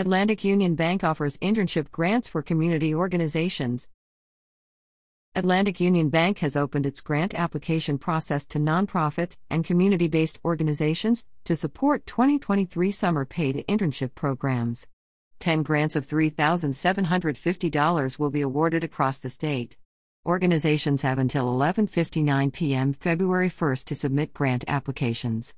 Atlantic Union Bank offers internship grants for community organizations. Atlantic Union Bank has opened its grant application process to nonprofits and community based organizations to support 2023 summer paid internship programs. 10 grants of $3,750 will be awarded across the state. Organizations have until 11:59 p.m. February 1st to submit grant applications.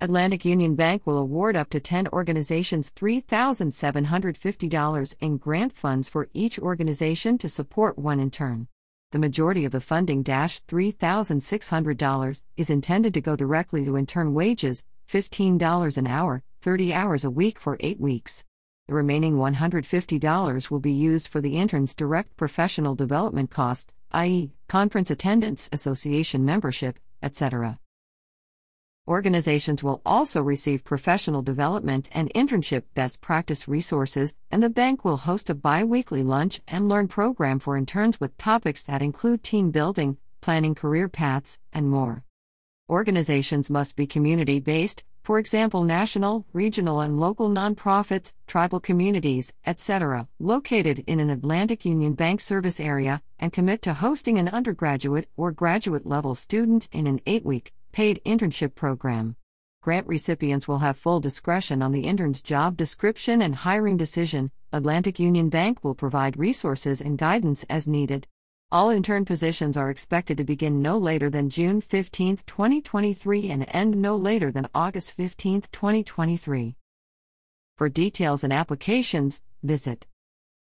Atlantic Union Bank will award up to 10 organizations $3,750 in grant funds for each organization to support one intern. The majority of the funding $3,600 is intended to go directly to intern wages, $15 an hour, 30 hours a week for 8 weeks. The remaining $150 will be used for the intern's direct professional development costs, i.e., conference attendance, association membership, etc. Organizations will also receive professional development and internship best practice resources, and the bank will host a bi weekly lunch and learn program for interns with topics that include team building, planning career paths, and more. Organizations must be community based, for example, national, regional, and local nonprofits, tribal communities, etc., located in an Atlantic Union Bank service area, and commit to hosting an undergraduate or graduate level student in an eight week, paid internship program. Grant recipients will have full discretion on the intern's job description and hiring decision. Atlantic Union Bank will provide resources and guidance as needed. All intern positions are expected to begin no later than June 15, 2023 and end no later than August 15, 2023. For details and applications, visit